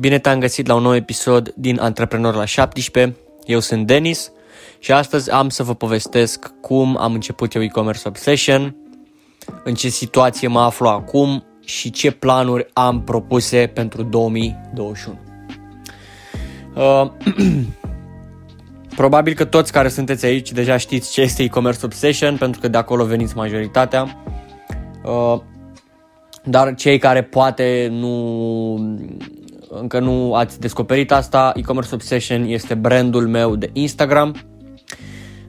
Bine te-am găsit la un nou episod din Antreprenor la 17. Eu sunt Denis și astăzi am să vă povestesc cum am început eu e-commerce obsession, în ce situație mă aflu acum și ce planuri am propuse pentru 2021. Uh, probabil că toți care sunteți aici deja știți ce este e-commerce obsession pentru că de acolo veniți majoritatea. Uh, dar cei care poate nu încă nu ați descoperit asta, e-commerce obsession este brandul meu de Instagram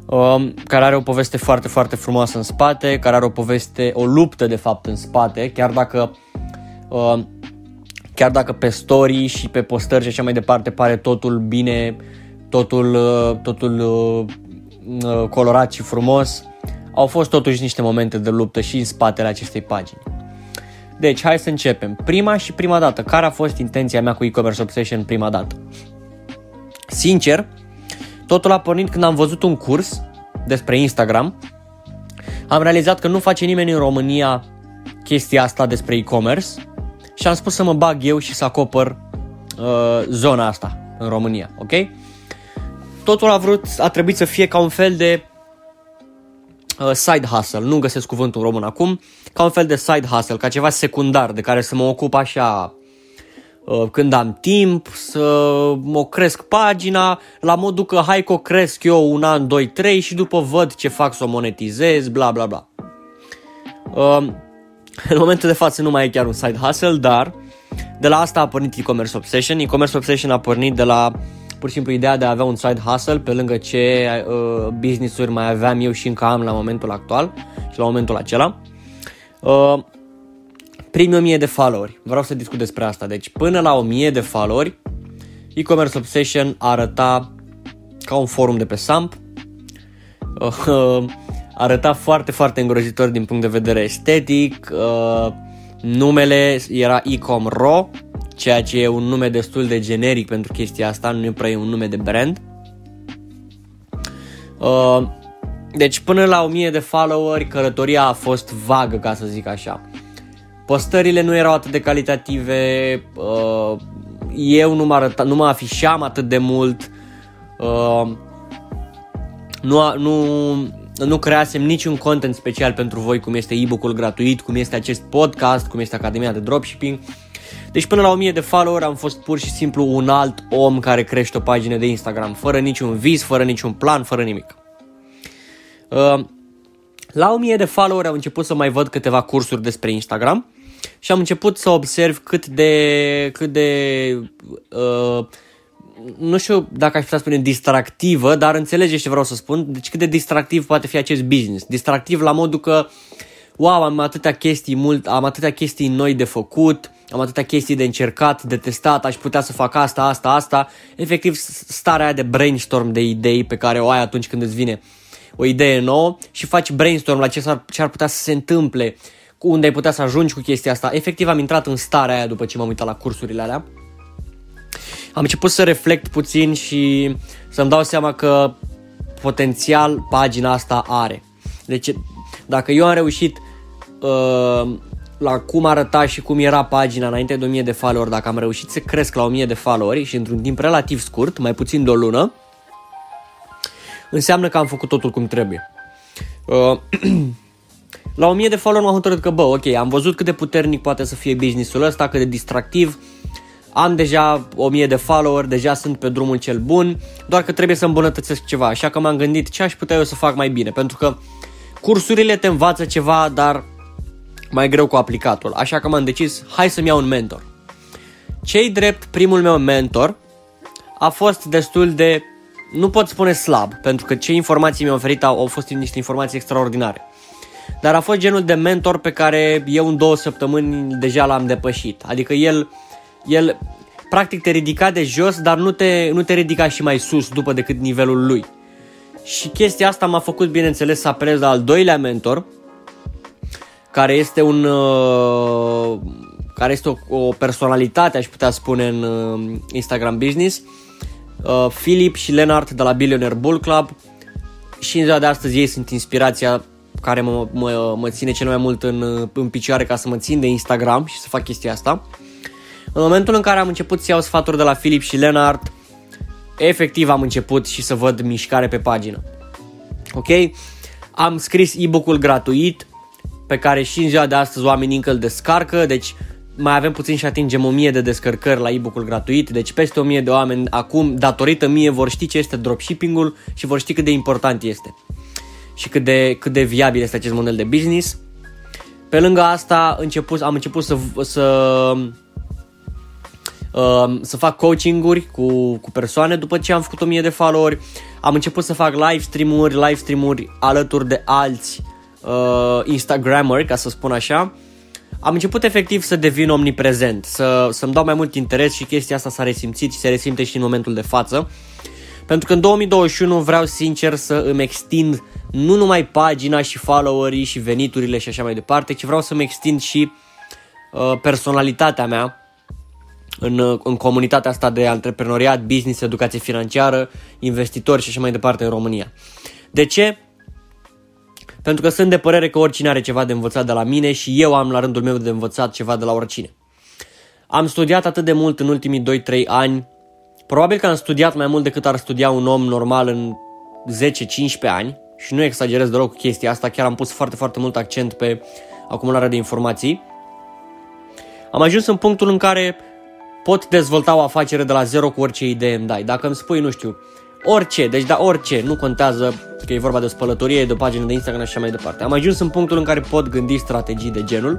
um, care are o poveste foarte, foarte frumoasă în spate, care are o poveste, o luptă de fapt în spate, chiar dacă um, chiar dacă pe story și pe postări și așa mai departe pare totul bine, totul, uh, totul uh, uh, colorat și frumos, au fost totuși niște momente de luptă și în spatele acestei pagini. Deci, hai să începem. Prima și prima dată, care a fost intenția mea cu e-commerce obsession prima dată? Sincer, totul a pornit când am văzut un curs despre Instagram. Am realizat că nu face nimeni în România chestia asta despre e-commerce și am spus să mă bag eu și să acopăr uh, zona asta în România, ok? Totul a vrut, a trebuit să fie ca un fel de uh, side hustle, nu găsesc cuvântul în român acum, ca un fel de side hustle, ca ceva secundar de care să mă ocup așa uh, când am timp, să mă cresc pagina, la modul că hai că o cresc eu un an, doi, trei și după văd ce fac să o monetizez, bla bla bla. Uh, în momentul de față nu mai e chiar un side hustle, dar de la asta a pornit e-commerce obsession. E-commerce obsession a pornit de la pur și simplu ideea de a avea un side hustle pe lângă ce uh, business-uri mai aveam eu și încă am la momentul actual și la momentul acela. Uh, primii 1000 de followeri. Vreau să discut despre asta. Deci până la 1000 de followeri, e-commerce obsession arăta ca un forum de pe SAMP. Uh, arăta foarte, foarte îngrozitor din punct de vedere estetic. Uh, numele era Ecom.ro, ceea ce e un nume destul de generic pentru chestia asta, nu e prea un nume de brand. Uh, deci până la 1000 de followeri, călătoria a fost vagă, ca să zic așa. Postările nu erau atât de calitative, uh, eu nu mă, arăta, nu mă afișam atât de mult, uh, nu, nu, nu creasem niciun content special pentru voi, cum este e-book-ul gratuit, cum este acest podcast, cum este Academia de Dropshipping. Deci până la 1000 de follower am fost pur și simplu un alt om care crește o pagină de Instagram, fără niciun vis, fără niciun plan, fără nimic. Uh, la 1000 de follower am început să mai văd câteva cursuri despre Instagram și am început să observ cât de, cât de uh, nu știu dacă aș putea spune distractivă, dar înțelegeți ce vreau să spun, deci cât de distractiv poate fi acest business. Distractiv la modul că, wow, am atâtea chestii mult, am atâtea chestii noi de făcut, am atâtea chestii de încercat, de testat, aș putea să fac asta, asta, asta. Efectiv, starea aia de brainstorm de idei pe care o ai atunci când îți vine o idee nouă și faci brainstorm la ce, ar ce ar putea să se întâmple, cu unde ai putea să ajungi cu chestia asta. Efectiv, am intrat în starea aia după ce m-am uitat la cursurile alea am început să reflect puțin și să-mi dau seama că potențial pagina asta are. Deci, dacă eu am reușit uh, la cum arăta și cum era pagina înainte de 1000 de followeri, dacă am reușit să cresc la 1000 de followeri și într-un timp relativ scurt, mai puțin de o lună, înseamnă că am făcut totul cum trebuie. Uh, la 1000 de followeri m-am hotărât că, bă, ok, am văzut cât de puternic poate să fie businessul ăsta, cât de distractiv, am deja 1000 de follower, deja sunt pe drumul cel bun, doar că trebuie să îmbunătățesc ceva, așa că m-am gândit ce aș putea eu să fac mai bine, pentru că cursurile te învață ceva, dar mai greu cu aplicatul, așa că m-am decis, hai să-mi iau un mentor. Cei drept, primul meu mentor a fost destul de, nu pot spune slab, pentru că ce informații mi-a oferit au, au fost niște informații extraordinare. Dar a fost genul de mentor pe care eu în două săptămâni deja l-am depășit. Adică el el practic te ridica de jos, dar nu te, nu te ridica și mai sus după decât nivelul lui. Și chestia asta m-a făcut, bineînțeles, să apelez la al doilea mentor, care este un uh, care este o, o personalitate, aș putea spune, în uh, Instagram business. Uh, Philip și Leonard de la Billionaire Bull Club și în ziua de astăzi ei sunt inspirația care mă, mă, mă ține cel mai mult în, în picioare ca să mă țin de Instagram și să fac chestia asta. În momentul în care am început să iau sfaturi de la Philip și Leonard, efectiv am început și să văd mișcare pe pagină. Ok? Am scris e-book-ul gratuit, pe care și în ziua de astăzi oamenii încă îl descarcă, deci mai avem puțin și atingem 1000 de descărcări la e-book-ul gratuit, deci peste 1000 de oameni acum, datorită mie, vor ști ce este dropshipping-ul și vor ști cât de important este și cât de, cât de viabil este acest model de business. Pe lângă asta început, am început să, să, uh, să fac coaching-uri cu, cu persoane după ce am făcut 1000 de followeri. Am început să fac live stream-uri, live stream-uri alături de alți uh, Instagrammer, ca să spun așa. Am început efectiv să devin omniprezent, să, să-mi dau mai mult interes și chestia asta s-a resimțit și se resimte și în momentul de față. Pentru că în 2021 vreau sincer să îmi extind nu numai pagina și followerii și veniturile și așa mai departe, ci vreau să-mi extind și uh, personalitatea mea în, uh, în comunitatea asta de antreprenoriat, business, educație financiară, investitori și așa mai departe în România. De ce? Pentru că sunt de părere că oricine are ceva de învățat de la mine și eu am la rândul meu de învățat ceva de la oricine. Am studiat atât de mult în ultimii 2-3 ani, probabil că am studiat mai mult decât ar studia un om normal în 10-15 ani și nu exagerez deloc cu chestia asta, chiar am pus foarte, foarte mult accent pe acumularea de informații. Am ajuns în punctul în care pot dezvolta o afacere de la zero cu orice idee îmi dai. Dacă îmi spui, nu știu, Orice, deci da, orice, nu contează că e vorba de o spălătorie, de o pagină de Instagram și așa mai departe. Am ajuns în punctul în care pot gândi strategii de genul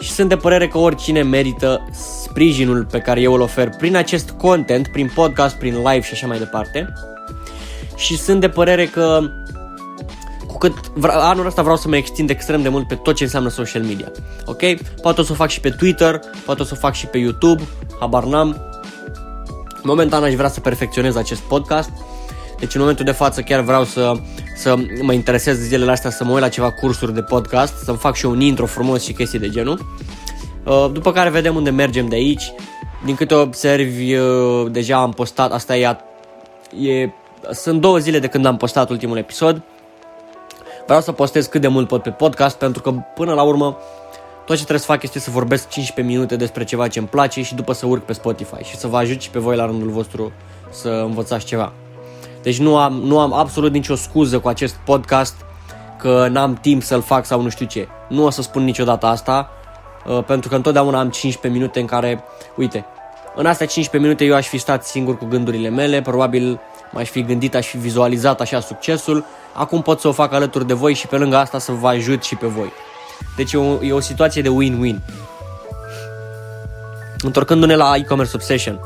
și sunt de părere că oricine merită sprijinul pe care eu îl ofer prin acest content, prin podcast, prin live și așa mai departe. Și sunt de părere că cu cât anul ăsta vreau să mă extind extrem de mult pe tot ce înseamnă social media. Ok? Poate o să o fac și pe Twitter, poate o să o fac și pe YouTube, habar n-am, Momentan aș vrea să perfecționez acest podcast. Deci în momentul de față chiar vreau să, să mă interesez zilele astea să mă uit la ceva cursuri de podcast, să-mi fac și un intro frumos și chestii de genul. Uh, după care vedem unde mergem de aici. Din câte observi, uh, deja am postat, asta e, e sunt două zile de când am postat ultimul episod. Vreau să postez cât de mult pot pe podcast pentru că până la urmă tot ce trebuie să fac este să vorbesc 15 minute despre ceva ce îmi place și după să urc pe Spotify și să vă ajut și pe voi la rândul vostru să învățați ceva. Deci nu am, nu am absolut nicio scuză cu acest podcast că n-am timp să-l fac sau nu știu ce. Nu o să spun niciodată asta, uh, pentru că întotdeauna am 15 minute în care, uite, în astea 15 minute eu aș fi stat singur cu gândurile mele, probabil m-aș fi gândit, aș fi vizualizat așa succesul, acum pot să o fac alături de voi și pe lângă asta să vă ajut și pe voi. Deci e o, e o situație de win-win. Întorcându-ne la e-commerce obsession.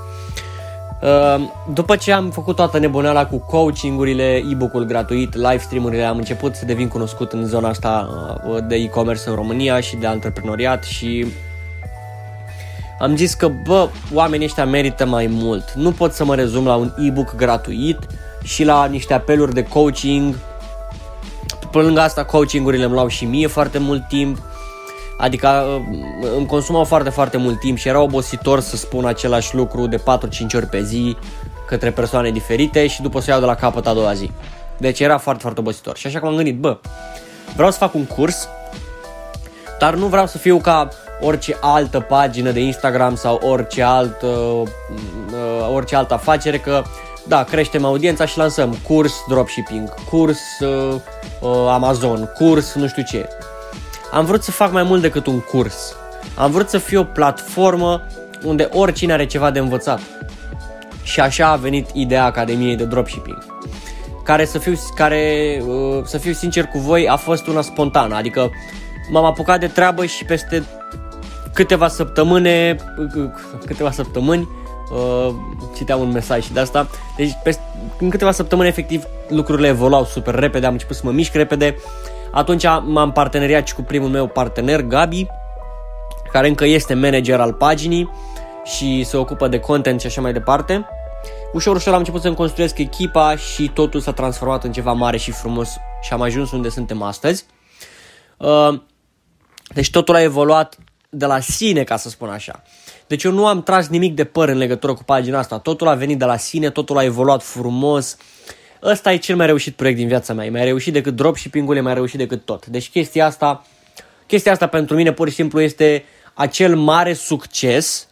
Uh, după ce am făcut toată nebuneala cu coaching-urile, e-book-ul gratuit, live stream-urile, am început să devin cunoscut în zona asta uh, de e-commerce în România și de antreprenoriat și am zis că, bă, oamenii ăștia merită mai mult. Nu pot să mă rezum la un e-book gratuit și la niște apeluri de coaching pe lângă asta, coaching-urile îmi luau și mie foarte mult timp, adică uh, îmi consumau foarte, foarte mult timp și era obositor să spun același lucru de 4-5 ori pe zi către persoane diferite și după să iau de la capăt a doua zi. Deci era foarte, foarte obositor. Și așa că m-am gândit, bă, vreau să fac un curs, dar nu vreau să fiu ca orice altă pagină de Instagram sau orice, alt, uh, uh, orice altă afacere, că da, creștem audiența și lansăm curs dropshipping, curs uh, uh, Amazon, curs nu știu ce. Am vrut să fac mai mult decât un curs. Am vrut să fiu o platformă unde oricine are ceva de învățat. Și așa a venit ideea Academiei de Dropshipping. Care, să fiu, care uh, să fiu sincer cu voi, a fost una spontană. Adică m-am apucat de treabă și peste câteva săptămâni, uh, câteva săptămâni, uh, citeam un mesaj și de asta. Deci pe, în câteva săptămâni efectiv lucrurile evoluau super repede, am început să mă mișc repede. Atunci m-am parteneriat și cu primul meu partener, Gabi, care încă este manager al paginii și se ocupă de content și așa mai departe. Ușor, ușor am început să-mi construiesc echipa și totul s-a transformat în ceva mare și frumos și am ajuns unde suntem astăzi. Uh, deci totul a evoluat de la sine, ca să spun așa. Deci eu nu am tras nimic de păr în legătură cu pagina asta. Totul a venit de la sine, totul a evoluat frumos. Ăsta e cel mai reușit proiect din viața mea. E mai reușit decât dropshipping-ul, e mai reușit decât tot. Deci chestia asta, chestia asta pentru mine pur și simplu este acel mare succes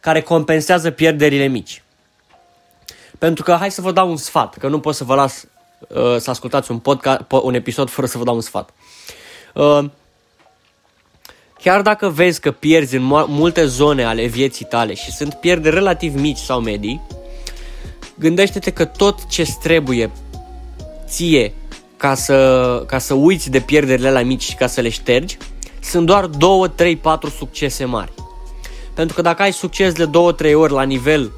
care compensează pierderile mici. Pentru că hai să vă dau un sfat, că nu pot să vă las uh, să ascultați un, podcast, un episod fără să vă dau un sfat. Uh, chiar dacă vezi că pierzi în multe zone ale vieții tale și sunt pierderi relativ mici sau medii, gândește-te că tot ce trebuie ție ca să, ca să uiți de pierderile la mici și ca să le ștergi, sunt doar 2, 3, 4 succese mari. Pentru că dacă ai succes de 2-3 ori la nivel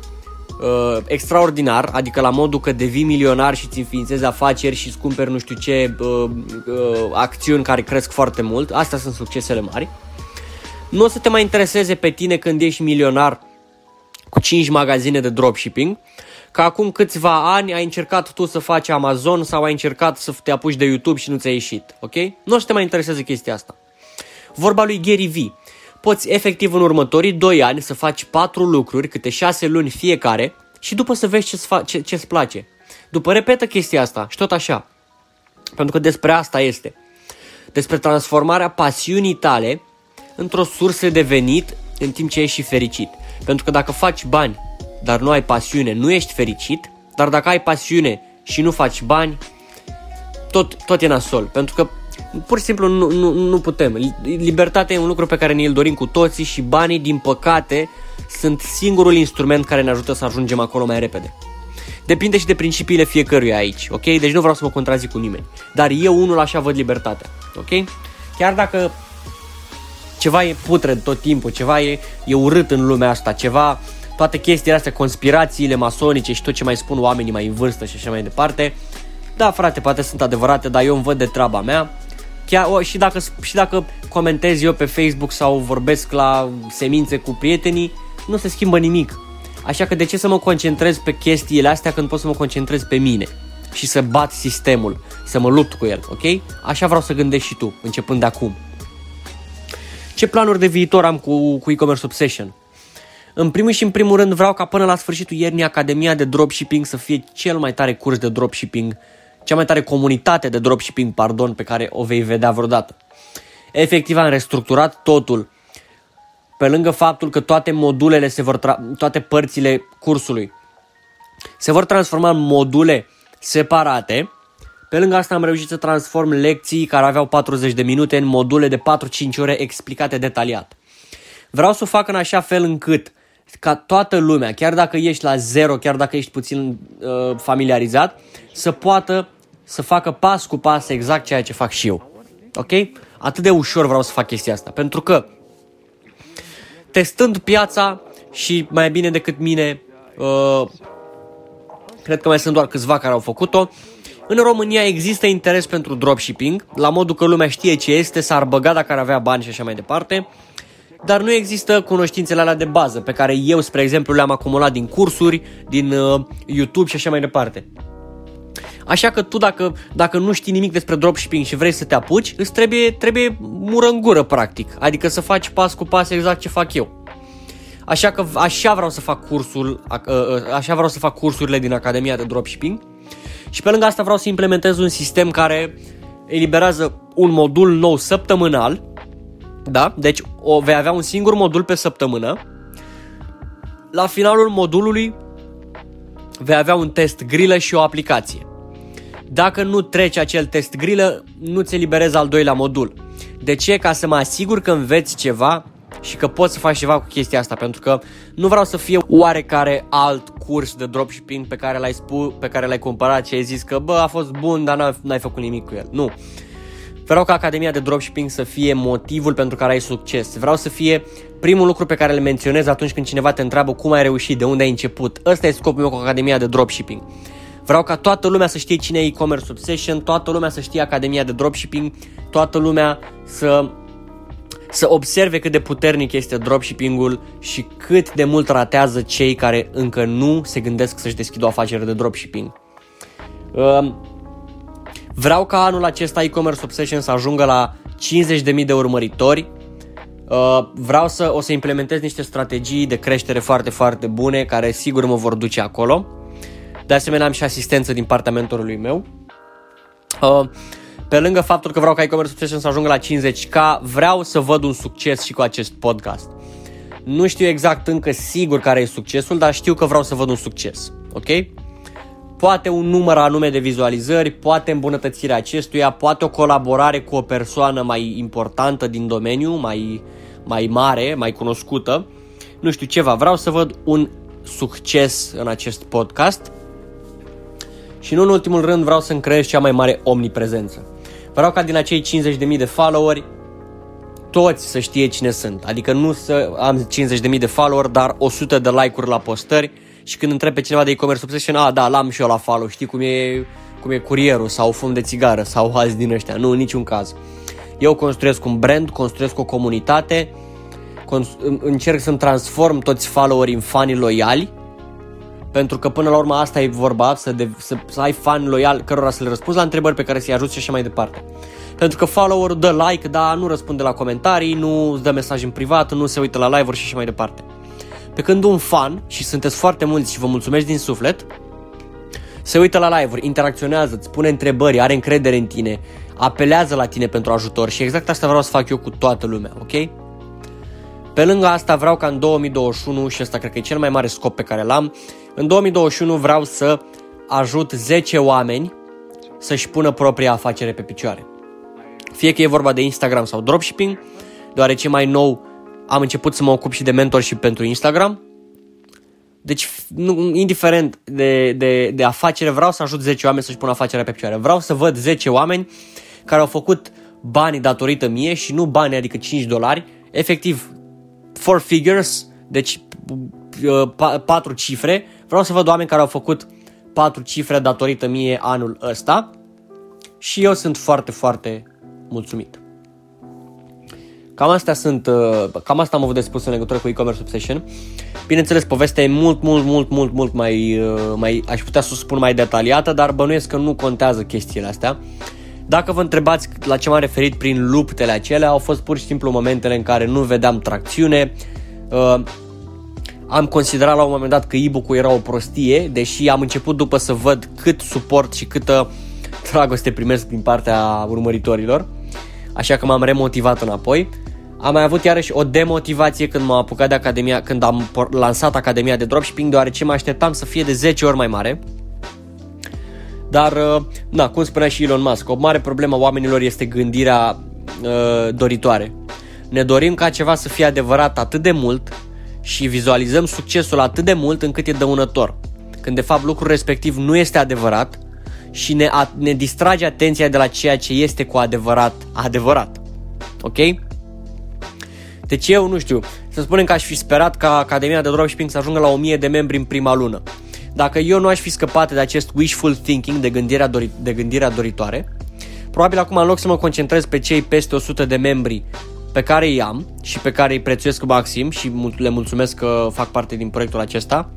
uh, extraordinar, adică la modul că devii milionar și îți înființezi afaceri și îți cumperi nu știu ce uh, uh, acțiuni care cresc foarte mult, astea sunt succesele mari, nu o să te mai intereseze pe tine când ești milionar cu 5 magazine de dropshipping, că acum câțiva ani ai încercat tu să faci Amazon sau ai încercat să te apuci de YouTube și nu ți-a ieșit, ok? Nu o să te mai intereseze chestia asta. Vorba lui Gary Vee. Poți efectiv în următorii 2 ani să faci 4 lucruri, câte 6 luni fiecare și după să vezi ce-ți, fa- ce, ce-ți place. După repetă chestia asta și tot așa. Pentru că despre asta este. Despre transformarea pasiunii tale într-o sursă de venit în timp ce ești și fericit. Pentru că dacă faci bani, dar nu ai pasiune, nu ești fericit, dar dacă ai pasiune și nu faci bani, tot, tot e nasol. Pentru că pur și simplu nu, nu, nu putem. Libertatea e un lucru pe care ne-l dorim cu toții și banii, din păcate, sunt singurul instrument care ne ajută să ajungem acolo mai repede. Depinde și de principiile fiecăruia aici, ok? Deci nu vreau să mă contrazic cu nimeni. Dar eu unul așa văd libertatea, ok? Chiar dacă ceva e putred tot timpul, ceva e, e urât în lumea asta, ceva, toate chestiile astea, conspirațiile masonice și tot ce mai spun oamenii mai în vârstă și așa mai departe, da, frate, poate sunt adevărate, dar eu îmi văd de treaba mea Chiar, o, și, dacă, și dacă comentez eu pe Facebook sau vorbesc la semințe cu prietenii, nu se schimbă nimic. Așa că de ce să mă concentrez pe chestiile astea când pot să mă concentrez pe mine și să bat sistemul, să mă lupt cu el, ok? Așa vreau să gândești și tu, începând de acum. Ce planuri de viitor am cu, cu e-commerce obsession? În primul și în primul rând vreau ca până la sfârșitul iernii Academia de Dropshipping să fie cel mai tare curs de dropshipping cea mai tare comunitate de dropshipping, pardon, pe care o vei vedea vreodată. Efectiv am restructurat totul pe lângă faptul că toate modulele se vor tra- toate părțile cursului se vor transforma în module separate. Pe lângă asta am reușit să transform lecții care aveau 40 de minute în module de 4-5 ore explicate detaliat. Vreau să o fac în așa fel încât ca toată lumea, chiar dacă ești la zero, chiar dacă ești puțin uh, familiarizat, să poată să facă pas cu pas exact ceea ce fac și eu. Ok? Atât de ușor vreau să fac chestia asta. Pentru că testând piața și mai bine decât mine, uh, cred că mai sunt doar câțiva care au făcut-o, în România există interes pentru dropshipping, la modul că lumea știe ce este, s-ar băga dacă ar avea bani și așa mai departe, dar nu există cunoștințele alea de bază pe care eu, spre exemplu, le-am acumulat din cursuri, din uh, YouTube și așa mai departe. Așa că tu dacă, dacă nu știi nimic despre dropshipping și vrei să te apuci, îți trebuie, trebuie mură în gură practic. Adică să faci pas cu pas exact ce fac eu. Așa că așa vreau să fac cursul, așa vreau să fac cursurile din Academia de Dropshipping. Și pe lângă asta vreau să implementez un sistem care eliberează un modul nou săptămânal. Da? Deci o vei avea un singur modul pe săptămână. La finalul modulului vei avea un test grilă și o aplicație. Dacă nu treci acel test grilă, nu ți eliberezi al doilea modul. De ce? Ca să mă asigur că înveți ceva și că poți să faci ceva cu chestia asta, pentru că nu vreau să fie oarecare alt curs de dropshipping pe care l-ai spus, pe care l-ai cumpărat și ai zis că bă, a fost bun, dar n-ai făcut nimic cu el. Nu. Vreau ca Academia de Dropshipping să fie motivul pentru care ai succes. Vreau să fie primul lucru pe care îl menționez atunci când cineva te întreabă cum ai reușit, de unde ai început. Ăsta e scopul meu cu Academia de Dropshipping. Vreau ca toată lumea să știe cine e e-commerce obsession, toată lumea să știe Academia de Dropshipping, toată lumea să să observe cât de puternic este dropshipping-ul și cât de mult ratează cei care încă nu se gândesc să-și deschidă o afacere de dropshipping. Um, vreau ca anul acesta e-commerce obsession să ajungă la 50.000 de urmăritori. Uh, vreau să o să implementez niște strategii de creștere foarte, foarte bune care sigur mă vor duce acolo. De asemenea am și asistență din partea mentorului meu. Uh, pe lângă faptul că vreau ca e-commerce obsession să ajungă la 50k, vreau să văd un succes și cu acest podcast. Nu știu exact încă sigur care e succesul, dar știu că vreau să văd un succes. Ok? Poate un număr anume de vizualizări, poate îmbunătățirea acestuia, poate o colaborare cu o persoană mai importantă din domeniu, mai, mai mare, mai cunoscută. Nu știu ceva, vreau să văd un succes în acest podcast și nu în ultimul rând vreau să-mi creez cea mai mare omniprezență. Vreau ca din acei 50.000 de followeri toți să știe cine sunt. Adică nu să am 50.000 de follower, dar 100 de like-uri la postări și când întreb pe cineva de e-commerce obsession, a, da, l-am și eu la follow, știi cum e, cum e curierul sau fum de țigară sau alți din ăștia. Nu, în niciun caz. Eu construiesc un brand, construiesc o comunitate, încerc să-mi transform toți followerii în fani loiali pentru că până la urmă asta e vorba, să, de, să, să ai fan loial cărora să le răspunzi la întrebări pe care să-i ajuți și așa mai departe. Pentru că follower dă like, dar nu răspunde la comentarii, nu îți dă mesaj în privat, nu se uită la live-uri și așa mai departe. Pe când un fan, și sunteți foarte mulți și vă mulțumesc din suflet, se uită la live-uri, interacționează, îți pune întrebări, are încredere în tine, apelează la tine pentru ajutor și exact asta vreau să fac eu cu toată lumea, ok? Pe lângă asta vreau ca în 2021, și asta cred că e cel mai mare scop pe care l-am, în 2021 vreau să ajut 10 oameni să-și pună propria afacere pe picioare. Fie că e vorba de Instagram sau dropshipping, deoarece mai nou am început să mă ocup și de mentorship pentru Instagram. Deci, nu, indiferent de, de, de afacere, vreau să ajut 10 oameni să-și pună afacerea pe picioare. Vreau să văd 10 oameni care au făcut banii datorită mie și nu bani, adică 5 dolari, efectiv four figures, deci uh, patru cifre. Vreau să văd oameni care au făcut patru cifre datorită mie anul ăsta și eu sunt foarte, foarte mulțumit. Cam astea sunt, uh, cam asta am avut de spus în legătură cu e-commerce obsession. Bineînțeles, povestea e mult, mult, mult, mult, mult mai, uh, mai, aș putea să o spun mai detaliată, dar bănuiesc că nu contează chestiile astea. Dacă vă întrebați la ce m-am referit prin luptele acelea, au fost pur și simplu momentele în care nu vedeam tracțiune. Uh, am considerat la un moment dat că e-book-ul era o prostie, deși am început după să văd cât suport și câtă dragoste primesc din partea urmăritorilor. Așa că m-am remotivat înapoi. Am mai avut iarăși o demotivație când m-am apucat de academia, când am lansat academia de dropshipping, deoarece mă așteptam să fie de 10 ori mai mare. Dar, uh, na, cum spunea și Elon Musk, o mare problemă a oamenilor este gândirea uh, doritoare. Ne dorim ca ceva să fie adevărat atât de mult și vizualizăm succesul atât de mult încât e dăunător. Când de fapt lucrul respectiv nu este adevărat și ne, a, ne distrage atenția de la ceea ce este cu adevărat adevărat. Ok? Deci eu, nu știu, să spunem că aș fi sperat ca Academia de Dropshipping să ajungă la 1000 de membri în prima lună. Dacă eu nu aș fi scăpat de acest wishful thinking, de gândirea, dori, de gândirea doritoare, probabil acum în loc să mă concentrez pe cei peste 100 de membri pe care îi am și pe care îi prețuiesc maxim și le mulțumesc că fac parte din proiectul acesta,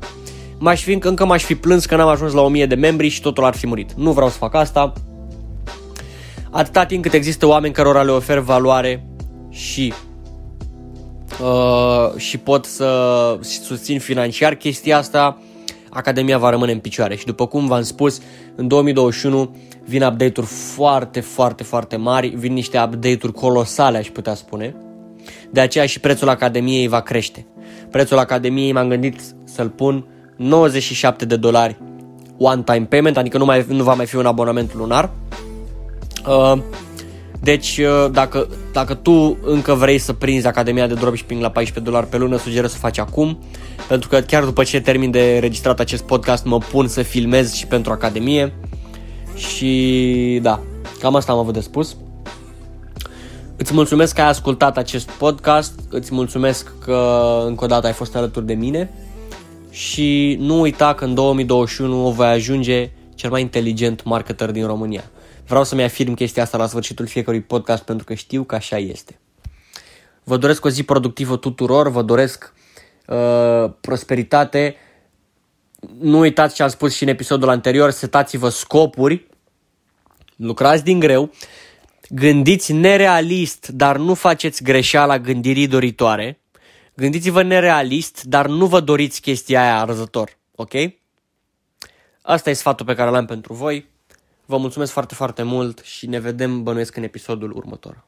m-aș fi, încă m-aș fi plâns că n-am ajuns la 1000 de membri și totul ar fi murit. Nu vreau să fac asta. Atâta timp cât există oameni cărora le ofer valoare și uh, și pot să susțin financiar chestia asta, Academia va rămâne în picioare și după cum v-am spus, în 2021 vin update-uri foarte, foarte, foarte mari, vin niște update-uri colosale, aș putea spune. De aceea și prețul Academiei va crește. Prețul Academiei m-am gândit să-l pun 97 de dolari one-time payment, adică nu, mai, nu va mai fi un abonament lunar. Uh, deci, uh, dacă, dacă tu încă vrei să prinzi Academia de Dropshipping la 14 dolari pe lună, sugerez să faci acum, pentru că chiar după ce termin de registrat acest podcast, mă pun să filmez și pentru Academie. Și da, cam asta am avut de spus. Îți mulțumesc că ai ascultat acest podcast, îți mulțumesc că încă o dată ai fost alături de mine și nu uita că în 2021 o voi ajunge cel mai inteligent marketer din România. Vreau să-mi afirm chestia asta la sfârșitul fiecărui podcast pentru că știu că așa este. Vă doresc o zi productivă tuturor, vă doresc uh, prosperitate. Nu uitați ce am spus și în episodul anterior, setați-vă scopuri, lucrați din greu, gândiți nerealist, dar nu faceți greșeala gândirii doritoare. Gândiți-vă nerealist, dar nu vă doriți chestia aia arzător, ok? Asta e sfatul pe care l-am pentru voi. Vă mulțumesc foarte, foarte mult și ne vedem bănuiesc în episodul următor.